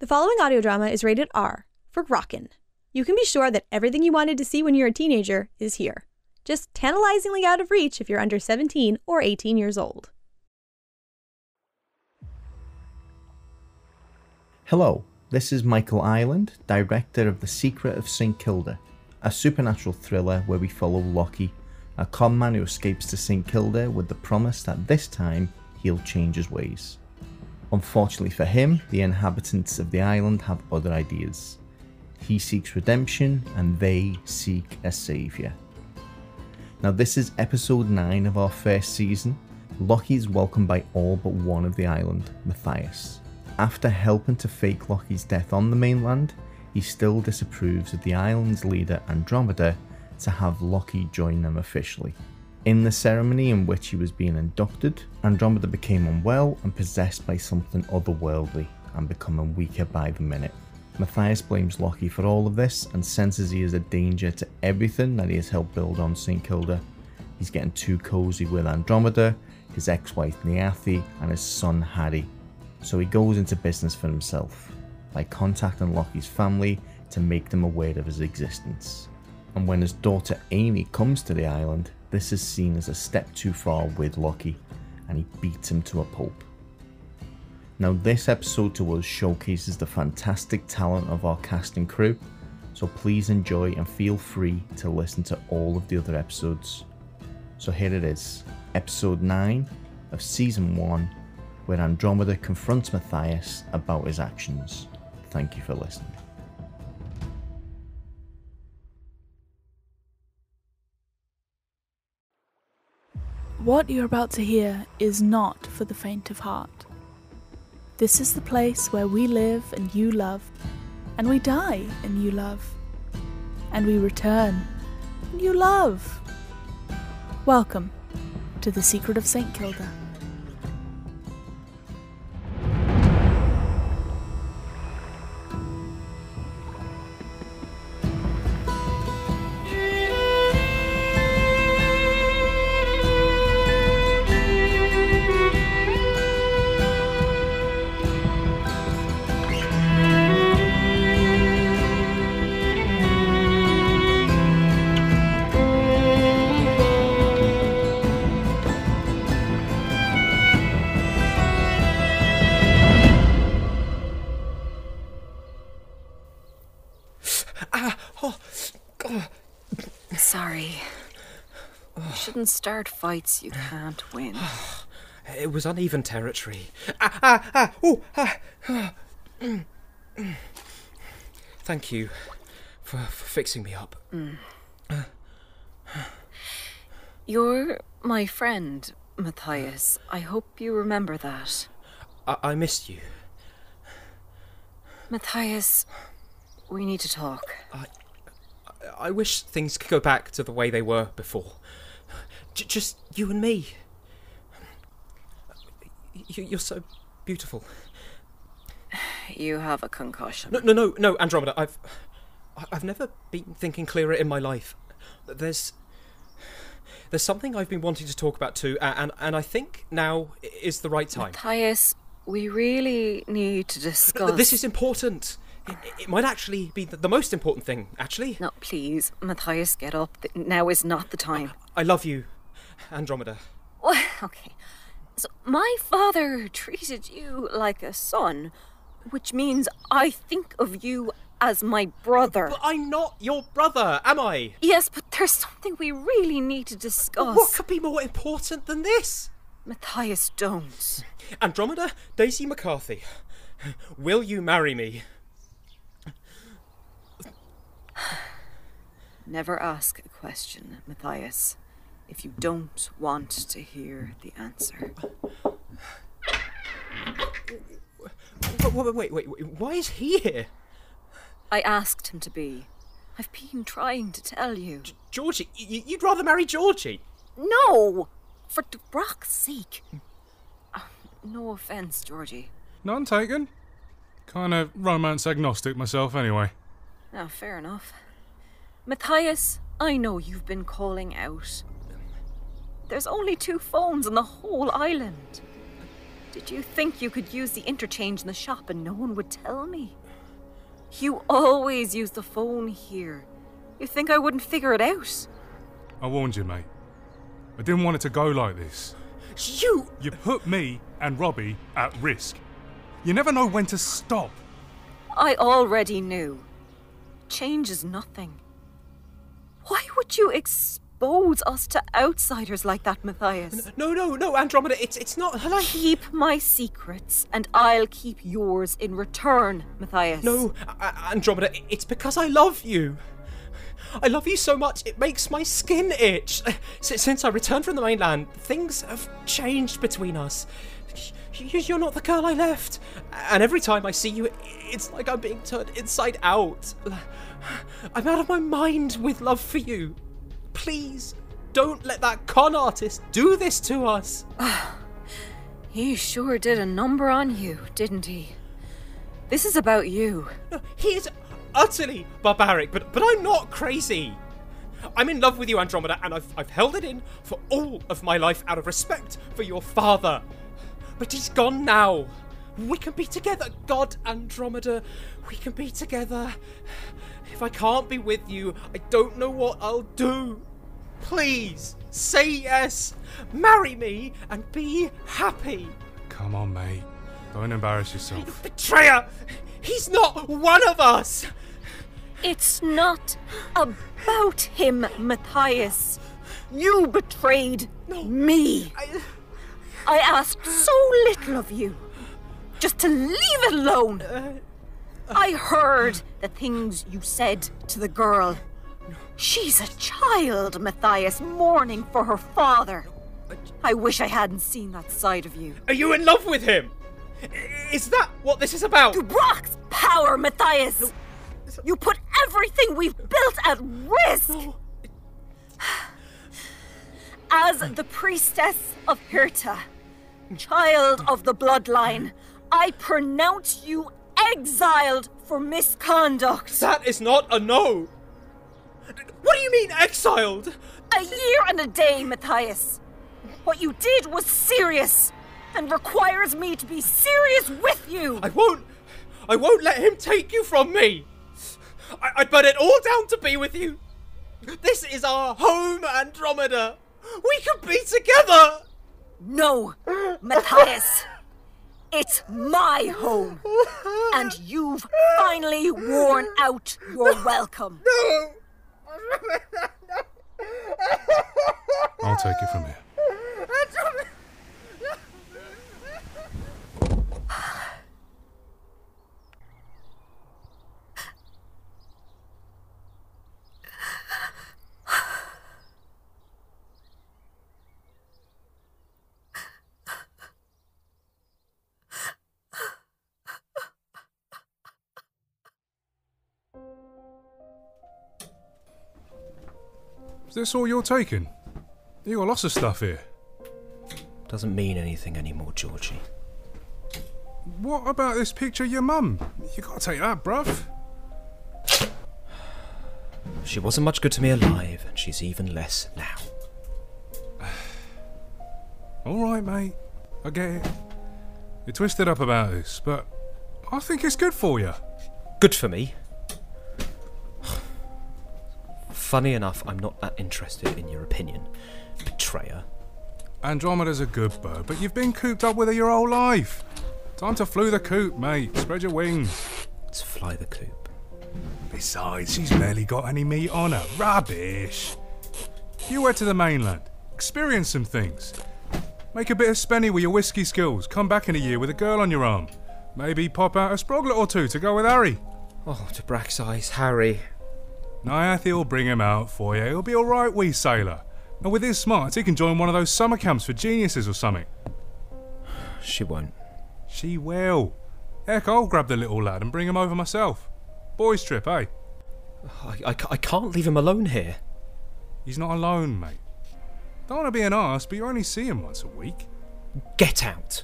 The following audio drama is rated R for Rockin'. You can be sure that everything you wanted to see when you're a teenager is here. Just tantalizingly out of reach if you're under 17 or 18 years old. Hello, this is Michael Ireland, director of The Secret of St. Kilda, a supernatural thriller where we follow Lockie, a con man who escapes to St. Kilda with the promise that this time he'll change his ways. Unfortunately for him, the inhabitants of the island have other ideas. He seeks redemption and they seek a saviour. Now, this is episode 9 of our first season. Lockie is welcomed by all but one of the island, Mathias. After helping to fake Lockie's death on the mainland, he still disapproves of the island's leader Andromeda to have Lockie join them officially. In the ceremony in which he was being inducted, Andromeda became unwell and possessed by something otherworldly and becoming weaker by the minute. Mathias blames Lockie for all of this and senses he is a danger to everything that he has helped build on St. Kilda. He's getting too cozy with Andromeda, his ex wife Niyathi, and his son Hari. So he goes into business for himself by contacting Lockie's family to make them aware of his existence. And when his daughter Amy comes to the island, this is seen as a step too far with Lockie, and he beats him to a pulp. Now, this episode to us showcases the fantastic talent of our cast and crew, so please enjoy and feel free to listen to all of the other episodes. So, here it is, episode 9 of season 1, where Andromeda confronts Mathias about his actions. Thank you for listening. What you're about to hear is not for the faint of heart. This is the place where we live and you love, and we die and you love, and we return and you love. Welcome to the Secret of St. Kilda. Start fights you can't win. It was uneven territory. Ah, ah, ah, ooh, ah, ah. Mm, mm. Thank you for, for fixing me up. You're my friend, Mathias. I hope you remember that. I, I missed you. Mathias, we need to talk. I wish things could go back to the way they were before. J- just you and me. You, you're so beautiful. You have a concussion. No, no, no, no, Andromeda. I've, I- I've never been thinking clearer in my life. There's, there's something I've been wanting to talk about too, and and I think now is the right time. Mathias, we really need to discuss. This is important. It, it might actually be the, the most important thing. Actually, No, please, Mathias, get up. Now is not the time. I love you, Andromeda. Well, okay. So, my father treated you like a son, which means I think of you as my brother. But I'm not your brother, am I? Yes, but there's something we really need to discuss. What could be more important than this? Mathias, don't. Andromeda Daisy McCarthy, will you marry me? Never ask a question, Mathias, if you don't want to hear the answer. Wait, wait, wait, wait, wait, why is he here? I asked him to be. I've been trying to tell you. Georgie, y- you'd rather marry Georgie. No! For the rock's sake. Ah, no offense, Georgie. None taken. Kind of romance agnostic myself, anyway. Ah, fair enough. Mathias, I know you've been calling out. There's only two phones on the whole island. Did you think you could use the interchange in the shop and no one would tell me? You always use the phone here. You think I wouldn't figure it out? I warned you, mate. I didn't want it to go like this. You. You put me and Robbie at risk. You never know when to stop. I already knew. Change is nothing. Why would you expose us to outsiders like that, Mathias? No, no, no, Andromeda. It's it's not like. Keep my secrets, and I'll keep yours in return, Mathias. No, Andromeda. It's because I love you. I love you so much, it makes my skin itch. Since I returned from the mainland, things have changed between us. You're not the girl I left. And every time I see you, it's like I'm being turned inside out. I'm out of my mind with love for you. Please, don't let that con artist do this to us. He sure did a number on you, didn't he? This is about you. No, he is utterly barbaric, but but I'm not crazy. I'm in love with you, Andromeda, and I've I've held it in for all of my life out of respect for your father. But he's gone now. We can be together, God Andromeda. We can be together. If I can't be with you, I don't know what I'll do. Please say yes, marry me, and be happy. Come on, mate. Don't embarrass yourself. Betrayer! He's not one of us! It's not about him, Mathias. You betrayed me. I- I asked so little of you. Just to leave it alone. Uh, uh. I heard the things you said to the girl. She's a child, Mathias, mourning for her father. I wish I hadn't seen that side of you. Are you in love with him? Is that what this is about? Brock's power, Mathias! You put everything we've built at risk! As the priestess of Hirta, child of the bloodline, I pronounce you exiled for misconduct. That is not a no. What do you mean exiled? A year and a day, Mathias. What you did was serious and requires me to be serious with you. I won't. I won't let him take you from me. I, I'd put it all down to be with you. This is our home, Andromeda. We could be together. No, Mathias. It's my home. And you've finally worn out your welcome. No. I'll take it from here. Is this all you're taking? You got lots of stuff here. Doesn't mean anything anymore, Georgie. What about this picture of your mum? You gotta take that, bruv. She wasn't much good to me alive, and she's even less now. Alright, mate. I get it. You're twisted up about this, but I think it's good for you. Good for me. Funny enough, I'm not that interested in your opinion, betrayer. Andromeda's a good bird, but you've been cooped up with her your whole life. Time to flew the coop, mate. Spread your wings. Let's fly the coop. Besides, she's barely got any meat on her. Rubbish. You went to the mainland. Experience some things. Make a bit of spenny with your whiskey skills. Come back in a year with a girl on your arm. Maybe pop out a sproglet or two to go with Hari. Oh, to Brack's eyes, Hari. Niyathi will bring him out for you. He'll be alright, wee sailor. And with his smarts, he can join one of those summer camps for geniuses or something. She won't. She will. Heck, I'll grab the little lad and bring him over myself. Boys trip, eh? I, I, I can't leave him alone here. He's not alone, mate. Don't want to be an arse, but you only see him once a week. Get out.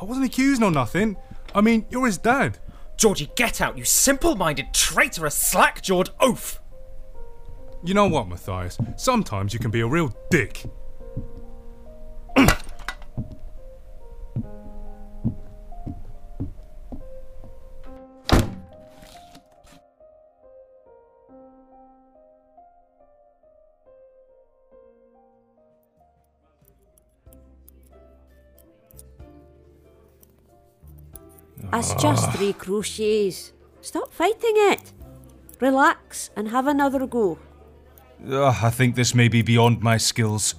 I wasn't accusing or nothing. I mean, you're his dad. Georgie, get out, you simple minded, traitorous, slack jawed oaf! You know what, Mathias? Sometimes you can be a real dick. That's just three crochets. Stop fighting it. Relax and have another go. Ugh, I think this may be beyond my skills.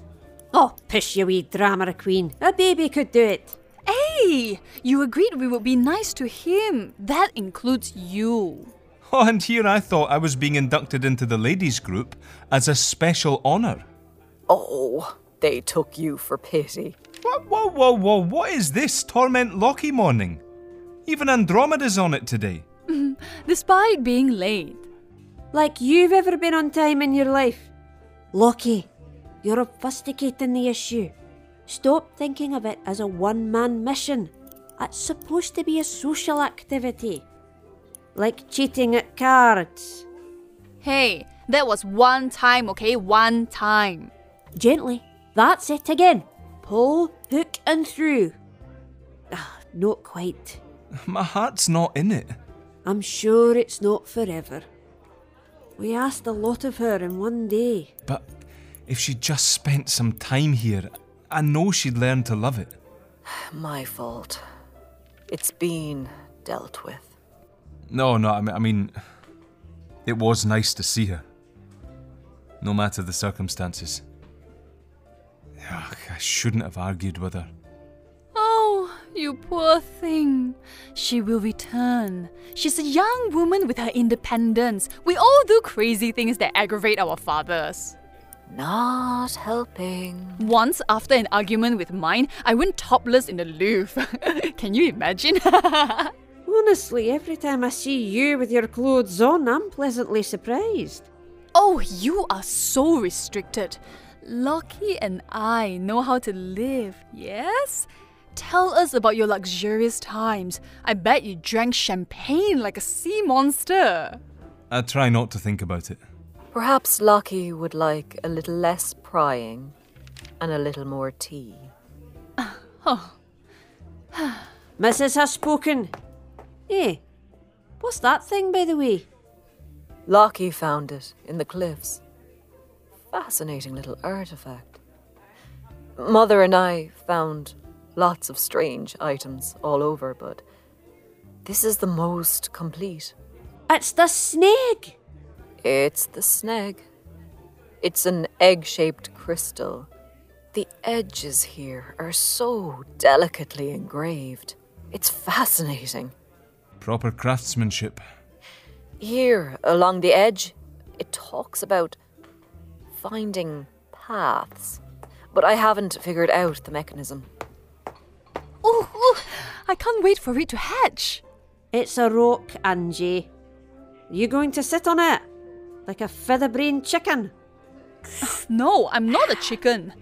Oh, pish you wee drama queen. A baby could do it. Hey! You agreed we would be nice to him. That includes you. Oh, and here I thought I was being inducted into the ladies' group as a special honour. Oh, they took you for pity. Whoa, whoa, whoa, whoa, what is this Torment Lockie morning? Even Andromeda's on it today. Despite being late. Like you've ever been on time in your life. Lockie, you're obfuscating the issue. Stop thinking of it as a one man mission. It's supposed to be a social activity. Like cheating at cards. Hey, that was one time, okay? One time. Gently. That's it again. Pull, hook, and through. Ah, not quite. My heart's not in it. I'm sure it's not forever. We asked a lot of her in one day. But if she'd just spent some time here, I know she'd learn to love it. My fault. It's been dealt with. No, no, I mean, I mean, it was nice to see her. No matter the circumstances. Ugh, I shouldn't have argued with her. You poor thing. She will return. She's a young woman with her independence. We all do crazy things that aggravate our fathers. Not helping. Once, after an argument with mine, I went topless in the Louvre. Can you imagine? Honestly, every time I see you with your clothes on, I'm pleasantly surprised. oh, you are so restricted. Lockie and I know how to live, yes? Tell us about your luxurious times. I bet you drank champagne like a sea monster. I try not to think about it. Perhaps Lockie would like a little less prying and a little more tea. oh. Mrs. has spoken. Eh, what's that thing, by the way? Lockie found it in the cliffs. Fascinating little artifact. Mother and I found lots of strange items all over, but this is the most complete. It's the snake! It's the sneg. It's an egg shaped crystal. The edges here are so delicately engraved. It's fascinating. Proper craftsmanship. Here, along the edge, it talks about finding paths. But I haven't figured out the mechanism. Ooh, ooh, I can't wait for it to hatch. It's a rock, Angie. You going to sit on it? Like a feather-brained chicken? No, I'm not a chicken.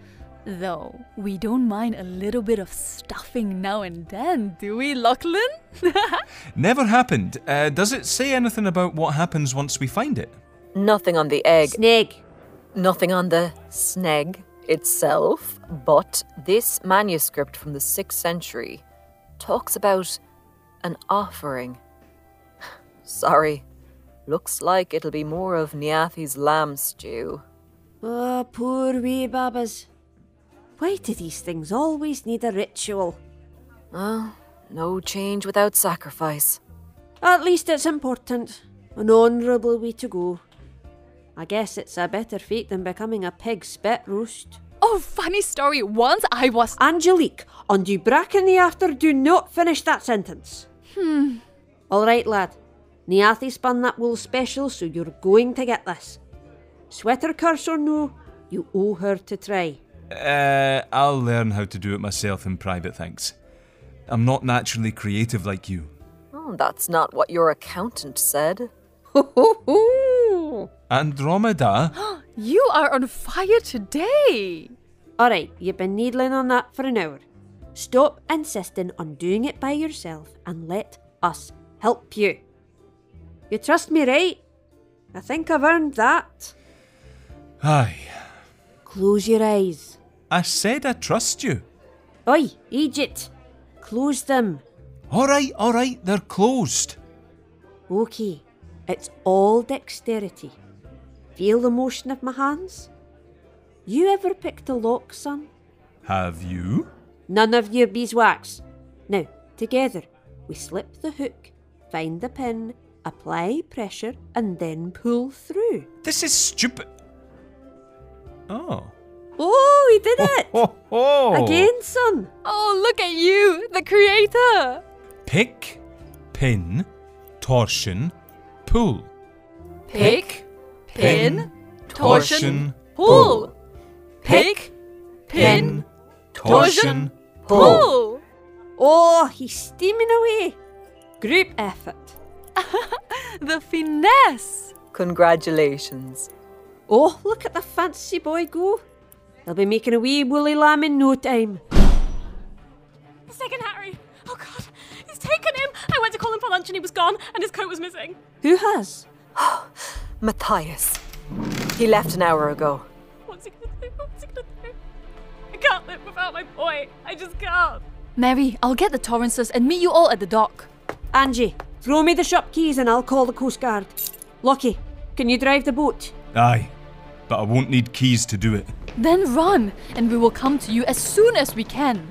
Though, we don't mind a little bit of stuffing now and then, do we, Lachlan? Never happened. Uh, does it say anything about what happens once we find it? Nothing on the egg, Snake. nothing on the sneg itself, but this manuscript from the 6th century talks about an offering. Sorry, looks like it'll be more of Niyathi's lamb stew. Oh, poor wee babas. Why do these things always need a ritual? Well, no change without sacrifice. At least it's important. An honourable way to go. I guess it's a better fate than becoming a pig spit roast. Oh, funny story. Once I was. Angelique, on du brack in the after, do not finish that sentence. Hmm. All right, lad. Niyathi spun that wool special, so you're going to get this. Sweater curse or no, you owe her to try. Uh, I'll learn how to do it myself in private, thanks. I'm not naturally creative like you. Oh, that's not what your accountant said. Ho ho ho! Andromeda? You are on fire today. All right, you've been needling on that for an hour. Stop insisting on doing it by yourself and let us help you. You trust me, right? I think I've earned that. Aye. Close your eyes. I said I trust you. Oi, Egypt! Close them. Alright, alright, they're closed. Okay, it's all dexterity. Feel the motion of my hands? You ever picked a lock, son? Have you? None of your beeswax. Now, together. We slip the hook, find the pin, apply pressure, and then pull through. This is stupid. Oh. Oh, he did it! Oh, oh. Again, son. Oh, look at you, the creator! Pick, pin, torsion, pull. Pick, pin, torsion, Torsion, pull. Pick, pin, torsion, pull. Oh, he's steaming away. Group effort. The finesse. Congratulations. Oh, look at the fancy boy go. They'll be making a wee woolly lamb in no time. He's taken Hari. Oh god, he's taken him. I went to call him for lunch and he was gone, and his coat was missing. Who has? Mathias. He left an hour ago. What's he gonna do? What's he gonna do? I can't live without my boy. I just can't. Mary, I'll get the Torrances and meet you all at the dock. Angie, throw me the shop keys and I'll call the Coast Guard. Lockie, can you drive the boat? Aye, but I won't need keys to do it. Then run, and we will come to you as soon as we can.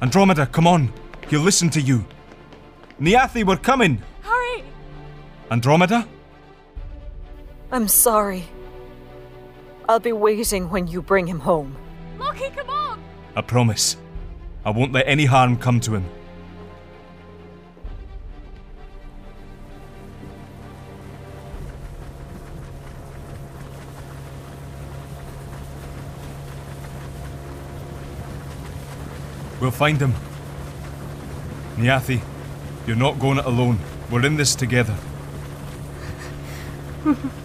Andromeda, come on. He'll listen to you. Niyathi, we're coming. Hurry! Andromeda? I'm sorry. I'll be waiting when you bring him home. Lockie, come on! I promise. I won't let any harm come to him. We'll find him. Niyathi, you're not going it alone. We're in this together.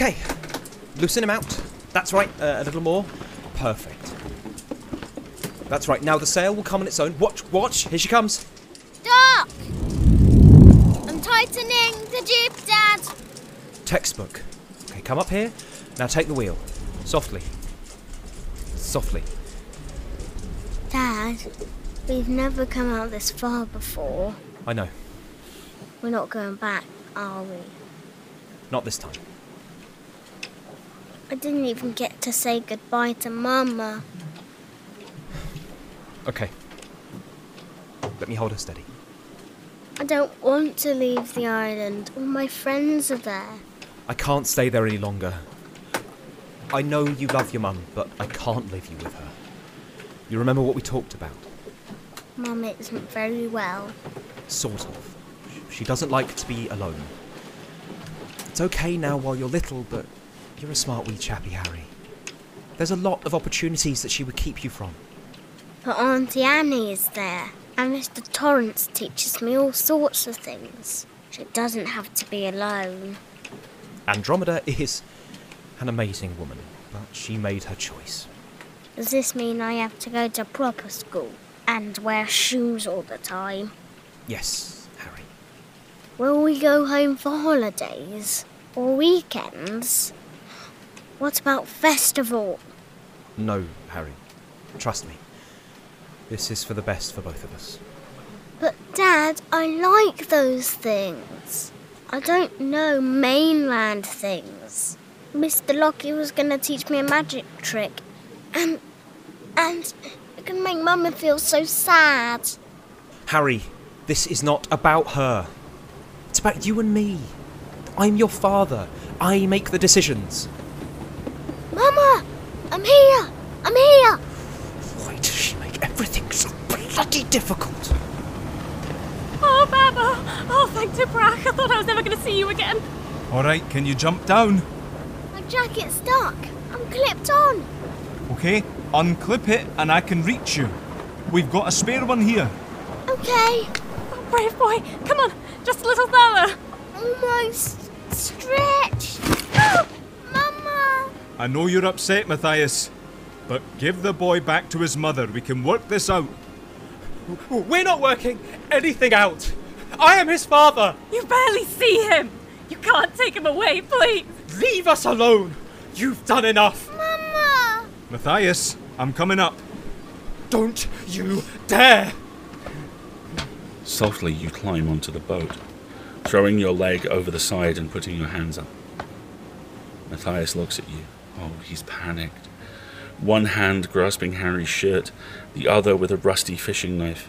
Okay, loosen him out. That's right, uh, a little more. Perfect. That's right, now the sail will come on its own. Watch, watch, here she comes. Doc! I'm tightening the jeep, Dad. Textbook. Okay, come up here. Now take the wheel. Softly. Softly. Dad, we've never come out this far before. I know, We're not going back, are we? not this time. I didn't even get to say goodbye to Mama. Okay. Let me hold her steady. I don't want to leave the island. All my friends are there. I can't stay there any longer. I know you love your mum, but I can't leave you with her. You remember what we talked about? Mum isn't very well. Sort of. She doesn't like to be alone. It's okay now while you're little, but you're a smart wee chappy, Hari. There's a lot of opportunities that she would keep you from. But Auntie Annie is there. And Mr. Torrance teaches me all sorts of things. She doesn't have to be alone. Andromeda is an amazing woman, but she made her choice. Does this mean I have to go to proper school and wear shoes all the time? Yes, Hari. Will we go home for holidays or weekends? What about festival? No, Hari. Trust me. This is for the best for both of us. But Dad, I like those things. I don't know mainland things. Mr. Lockie was gonna teach me a magic trick, and and it can make Mama feel so sad. Hari, this is not about her. It's about you and me. I'm your father. I make the decisions. Mama, I'm here. I'm here. Why does she make everything so bloody difficult? Oh, Baba! Oh, thank Tibrach. I thought I was never going to see you again. Alright, can you jump down? My jacket's stuck. I'm clipped on. Okay, unclip it and I can reach you. We've got a spare one here. Okay, Oh, brave boy. Come on, just a little further. almost stretched. Mama. I know you're upset, Mathias, but give the boy back to his mother. We can work this out. We're not working anything out. I am his father. You barely see him. You can't take him away, please. Leave us alone. You've done enough. Mama. Mathias, I'm coming up. Don't you dare. Softly, you climb onto the boat. throwing your leg over the side and putting your hands up. Mathias looks at you. Oh, he's panicked. One hand grasping Hari's shirt, the other with a rusty fishing knife.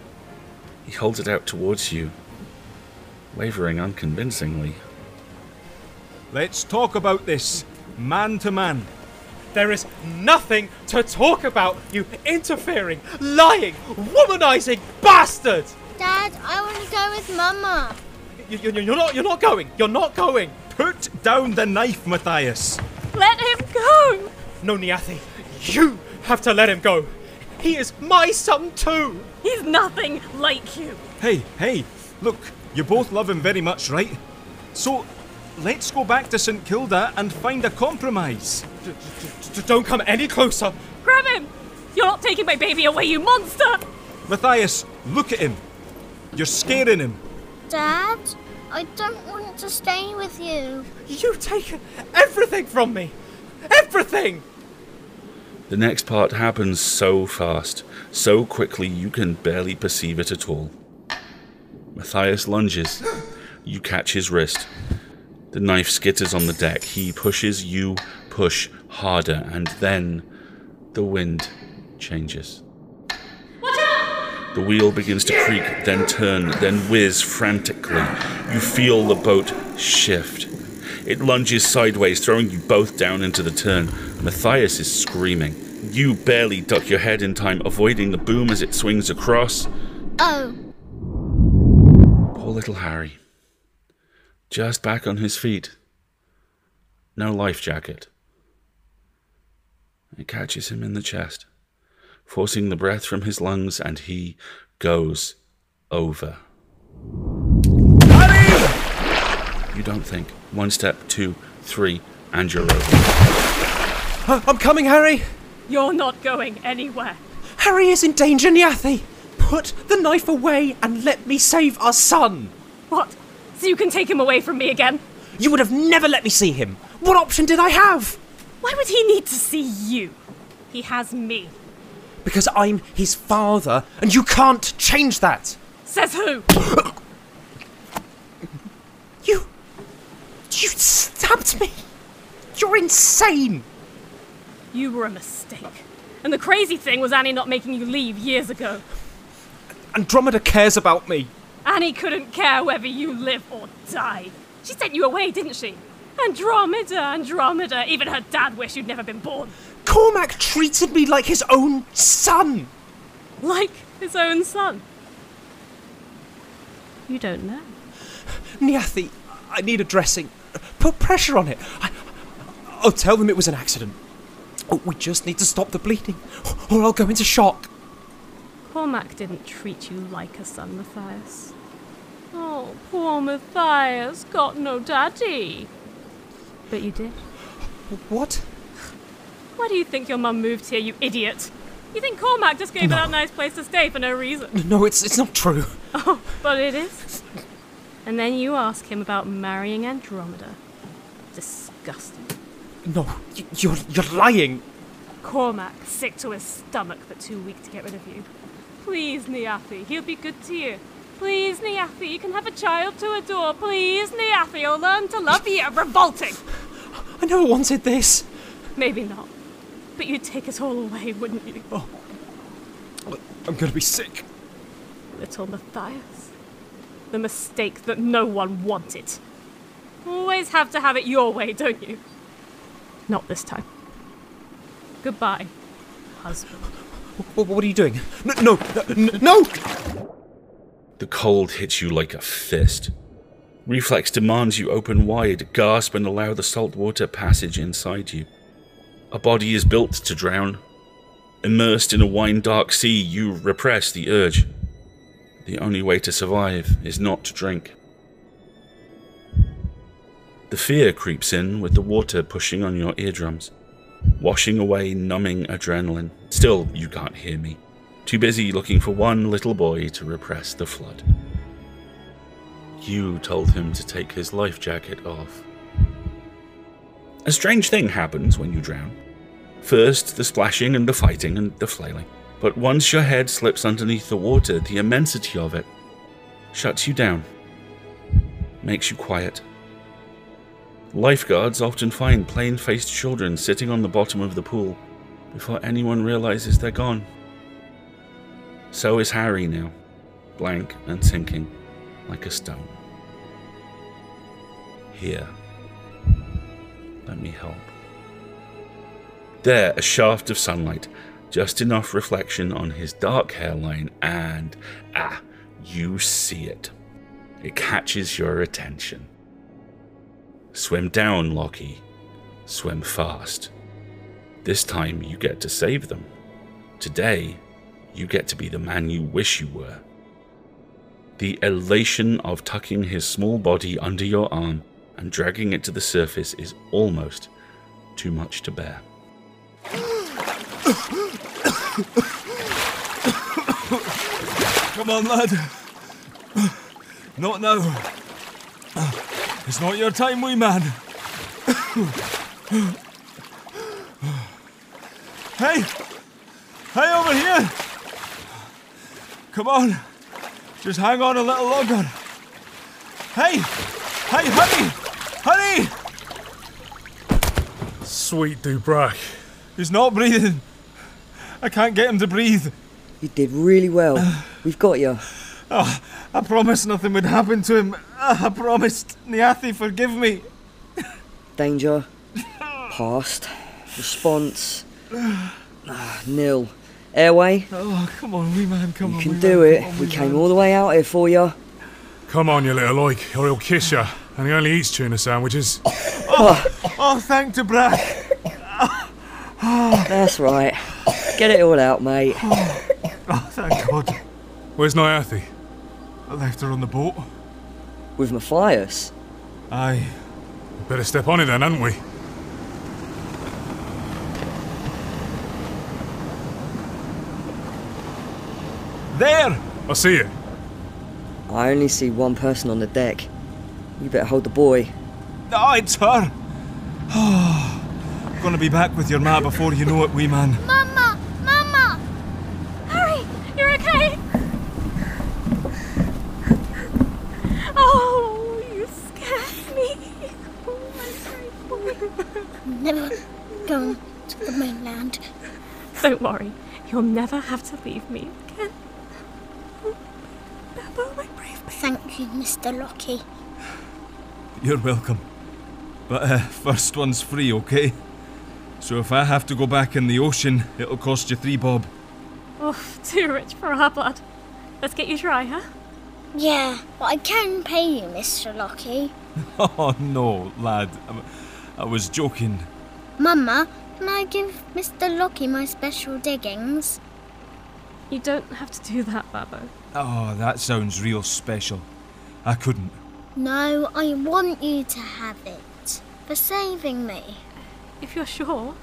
He holds it out towards you, wavering unconvincingly. Let's talk about this, man to man. There is nothing to talk about, you interfering, lying, womanizing bastard! Dad, I want to go with Mama. You, you, you're not. You're not going. You're not going. Put down the knife, Mathias. Let him go! No, Niyathi. You have to let him go. He is my son too. He's nothing like you. Hey, hey, look, you both love him very much, right? So, let's go back to St Kilda and find a compromise. Don't come any closer. Grab him! You're not taking my baby away, you monster! Mathias, look at him. You're scaring him. Dad, I don't want to stay with you. You've taken everything from me. Everything. The next part happens so fast, so quickly you can barely perceive it at all. Mathias lunges. You catch his wrist. The knife skitters on the deck. He pushes, you push harder, and then the wind changes. The wheel begins to creak, then turn, then whiz frantically. You feel the boat shift. It lunges sideways, throwing you both down into the turn. Mathias is screaming. You barely duck your head in time, avoiding the boom as it swings across. Oh, Poor little Hari. Just back on his feet. No life jacket. It catches him in the chest, forcing the breath from his lungs, and he goes over. You don't think. One step, two, three, and you're over. I'm coming, Hari. You're not going anywhere. Hari is in danger, Niyathi. Put the knife away and let me save our son. What? So you can take him away from me again? You would have never let me see him. What option did I have? Why would he need to see you? He has me. Because I'm his father, and you can't change that. Says who? You. You stabbed me. You're insane. You were a mistake. And the crazy thing was Annie not making you leave years ago. Andromeda cares about me. Annie couldn't care whether you live or die. She sent you away, didn't she? Andromeda, Andromeda. Even her dad wished you'd never been born. Cormac treated me like his own son. Like his own son. You don't know. Niyathi, I need a dressing. Put pressure on it. I, I'll tell them it was an accident. Oh, we just need to stop the bleeding, or I'll go into shock. Cormac didn't treat you like a son, Mathias. Oh, poor Mathias got no daddy. But you did. What? Why do you think your mum moved here, you idiot? You think Cormac just gave her that nice place to stay for no reason? No, it's it's not true. Oh, but it is. And then you ask him about marrying Andromeda. Disgusting. No, you're you're lying. Cormac, sick to his stomach but too weak to get rid of you. Please, Niyathi, he'll be good to you. Please, Niyathi, you can have a child to adore. Please, Niyathi, he'll learn to love you. Revolting! I never wanted this. Maybe not. But you'd take it all away, wouldn't you? Oh. I'm gonna be sick. Little Mathias. The mistake that no one wanted. Always have to have it your way, don't you? Not this time. Goodbye, husband. What, what are you doing? No, no, no, no! The cold hits you like a fist. Reflex demands you open wide, gasp, and allow the salt water passage inside you. A body is built to drown. Immersed in a wine dark sea, you repress the urge. The only way to survive is not to drink. The fear creeps in with the water pushing on your eardrums, washing away numbing adrenaline. Still, you can't hear me. Too busy looking for one little boy to repress the flood. You told him to take his life jacket off. A strange thing happens when you drown. First, the splashing and the fighting and the flailing. But once your head slips underneath the water, the immensity of it shuts you down. makes you quiet. Lifeguards often find plain faced children sitting on the bottom of the pool before anyone realizes they're gone. So is Hari now, blank and sinking like a stone. Here. Let me help. There, a shaft of sunlight, just enough reflection on his dark hairline, and ah, you see it. It catches your attention. Swim down, Lockie. Swim fast. This time you get to save them. Today, you get to be the man you wish you were. The elation of tucking his small body under your arm and dragging it to the surface is almost too much to bear. Come on, lad. Not now. It's not your time, wee man. hey! Hey, over here! Come on. Just hang on a little longer. Hey! Hey, honey! Honey! Sweet Dubrak. He's not breathing. I can't get him to breathe. You did really well. We've got you. Oh, I promised nothing would happen to him. I promised. Niyathi, forgive me. Danger. Past. Response. Ah, nil. Airway. Oh, come on, wee man, come you on. You can do man, it. on, we came man. all the way out here for you. Come on, you little oik, or he'll kiss you. And he only eats tuna sandwiches. Oh, oh, thank to Brad. That's right. Get it all out, mate. Oh, thank God. Where's Niyathi? I left her on the boat. With Mathias? Aye. Better step on it then, hadn't we? There! I see it. I only see one person on the deck. You better hold the boy. Oh, it's her. Oh, gonna be back with your ma before you know it, wee man. Mama! Mama! Hari, you're okay? Oh, you scared me. Oh, my brave boy. Never going to the mainland. Don't worry, you'll never have to leave me again. Beppo, my brave baby. Thank you, Mr. Lockie. You're welcome. But uh, first one's free, okay? So if I have to go back in the ocean, it'll cost you three bob. Oh, too rich for our blood. Let's get you dry, huh? Yeah, but I can pay you, Mr. Lockie. Oh no, lad. I'm- I was joking. Mama, can I give Mr. Lockie my special diggings? You don't have to do that, Babbo. Oh, that sounds real special. I couldn't. No, I want you to have it. For saving me. If you're sure.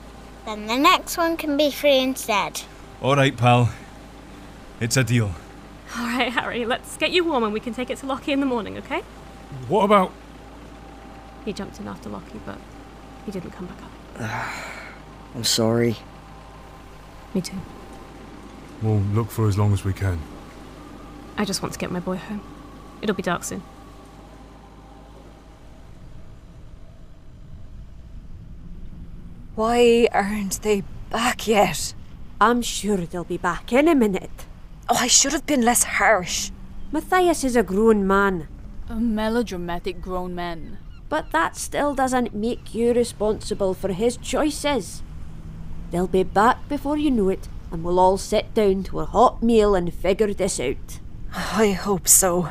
Then the next one can be free instead. All right, pal. It's a deal. All right, Hari, let's get you warm and we can take it to Lockie in the morning, okay? What about. He jumped in after Lockie, but he didn't come back up. I'm sorry. Me too. We'll look for as long as we can. I just want to get my boy home. It'll be dark soon. Why aren't they back yet? I'm sure they'll be back in a minute. Oh, I should have been less harsh. Mathias is a grown man. A melodramatic grown man. But that still doesn't make you responsible for his choices. They'll be back before you know it, and we'll all sit down to a hot meal and figure this out. I hope so.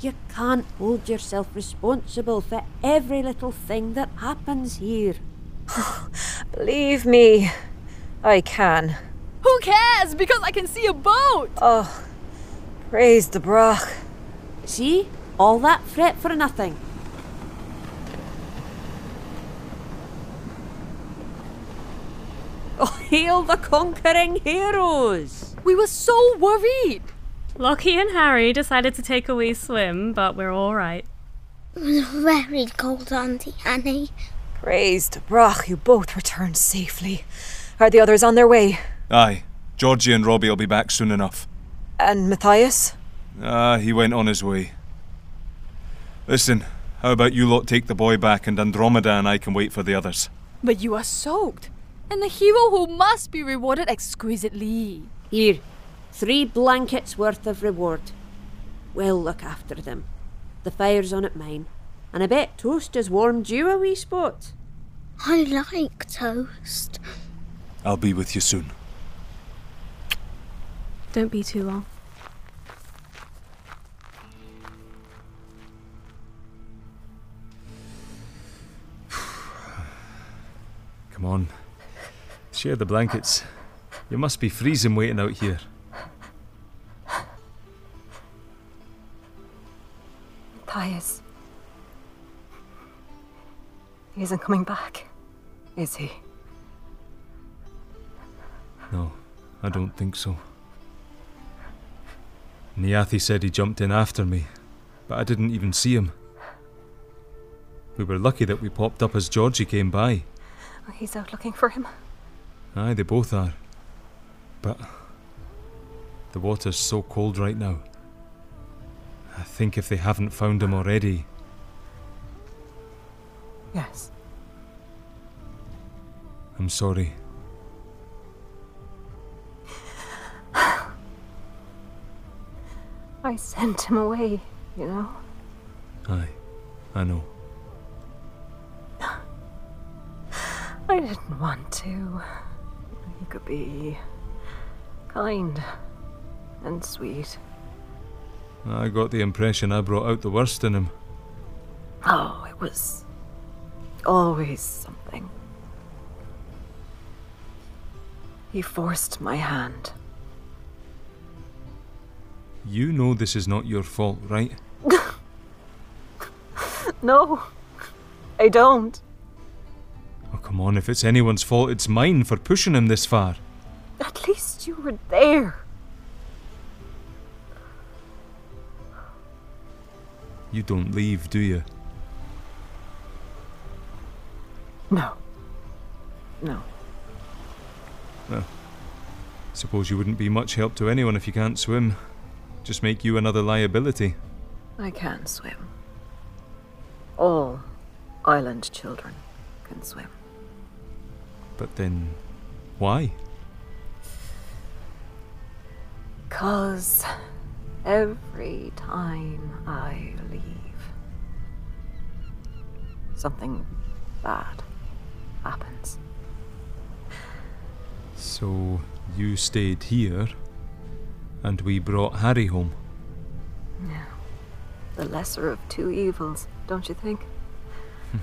You can't hold yourself responsible for every little thing that happens here. Believe me, I can. Who cares? Because I can see a boat! Oh, praise the Brach. See? All that fret for nothing. hail the conquering heroes! We were so worried! Lockie and Hari decided to take a wee swim, but we're all right. It was very cold, Auntie Annie. Praise to Brach, you both returned safely. Are the others on their way? Aye. Georgie and Robbie will be back soon enough. And Mathias? Ah, he went on his way. Listen, How about you lot take the boy back and Andromeda and I can wait for the others? But you are soaked, and the hero who must be rewarded exquisitely. Here, three blankets worth of reward. We'll look after them. The fire's on at mine, and I bet toast has warmed you a wee spot. I like toast. I'll be with you soon. Don't be too long. Come on. Share the blankets. You must be freezing waiting out here. Mathias. He isn't coming back, is he? No, I don't think so. Niyathi said he jumped in after me, but I didn't even see him. We were lucky that we popped up as Georgie came by. He's out looking for him. Aye, they both are. But the water's so cold right now. I think if they haven't found him already, Yes. I'm sorry. I sent him away, you know? Aye, I know. I didn't want to. He could be kind and sweet. I got the impression I brought out the worst in him. Oh, it was always something. He forced my hand. You know this is not your fault, right? No, I don't. Come on, if it's anyone's fault, it's mine for pushing him this far. At least you were there. You don't leave, do you? No. No. Well, suppose you wouldn't be much help to anyone if you can't swim. Just make you another liability. I can swim. All island children can swim. But then, why? Cause every time I leave, something bad happens. So, you stayed here, and we brought Hari home. Yeah. The lesser of two evils, don't you think? Hmm.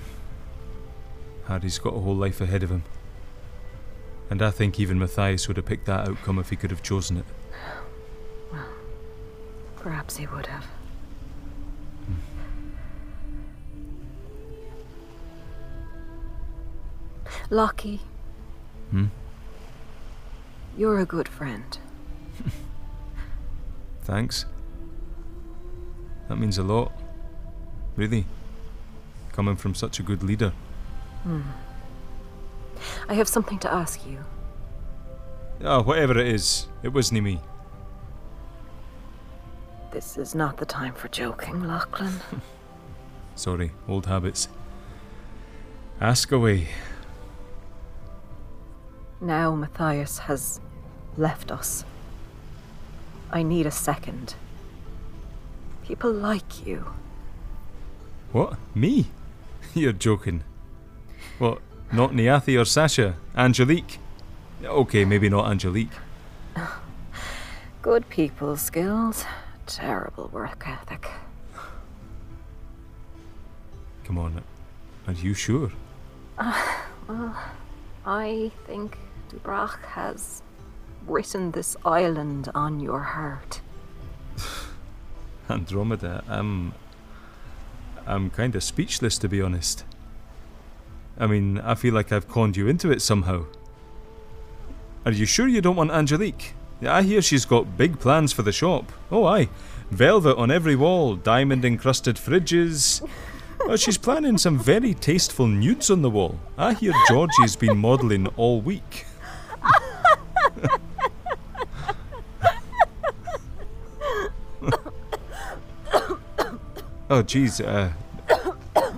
Hari's got a whole life ahead of him. And I think even Mathias would have picked that outcome if he could have chosen it. Well, perhaps he would have. Lockie, Hmm? you're a good friend. Thanks. That means a lot. Really. Coming from such a good leader. Hmm. I have something to ask you. Ah, whatever it is, it wasn't me. This is not the time for joking, Lachlan. Sorry, old habits. Ask away. now Mathias has left us. I need a second. People like you. What? Me? You're joking. What? Not Niyathi or Sasha? Angelique? Okay, maybe not Angelique. Good people skills, terrible work ethic. Come on. Are you sure? Uh, well, I think Dubrach has written this island on your heart. Andromeda, I'm. I'm kind of speechless to be honest. I mean, I feel like I've conned you into it somehow. Are you sure you don't want Angelique? I hear she's got big plans for the shop. Oh, aye. Velvet on every wall, diamond encrusted fridges. Oh, she's planning some very tasteful nudes on the wall. I hear Georgie's been modelling all week. oh, jeez. Uh,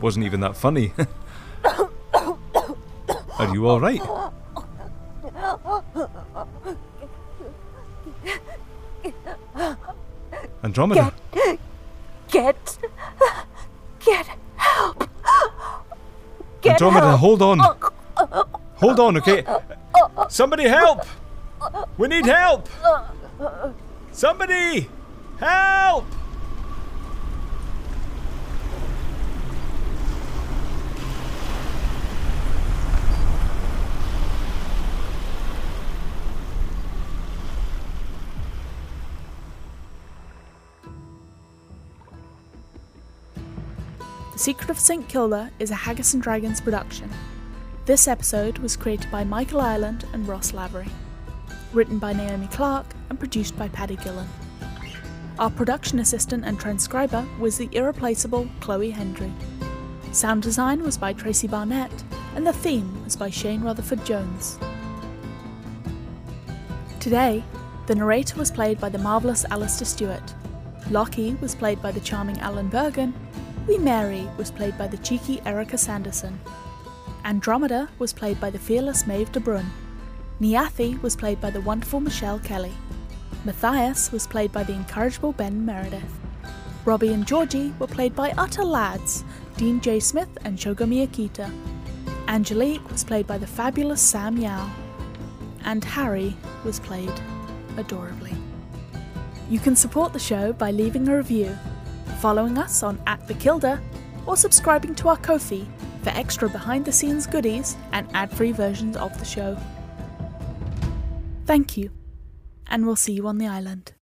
wasn't even that funny. Are you alright? Andromeda? Get, get, get help. Get Andromeda, help. hold on. Hold on, okay? Somebody help! We need help! Somebody! Help! Secret of St. Kilda is a Haggis and Dragons production. This episode was created by Michael Ireland and Ross Lavery, written by Naomi Clark and produced by Paddy Gillen. Our production assistant and transcriber was the irreplaceable Chloe Hendry. Sound design was by Tracy Barnett, and the theme was by Shane Rutherford Jones. Today, the narrator was played by the marvellous Alistair Stewart, Lockie was played by the charming Alan Bergen, Wee Mary was played by the cheeky Erica Sanderson, Andromeda was played by the fearless Maeve de Brun, Niyathi was played by the wonderful Michelle Kelly, Mathias was played by the incorrigible Ben Meredith, Robbie and Georgie were played by utter lads, Dean J. Smith and Shogami Akita, Angelique was played by the fabulous Sam Yao, and Hari was played adorably. You can support the show by leaving a review, following us on at the Kilda, or subscribing to our Ko-fi for extra behind the scenes goodies and ad-free versions of the show. Thank you, and we'll see you on the island.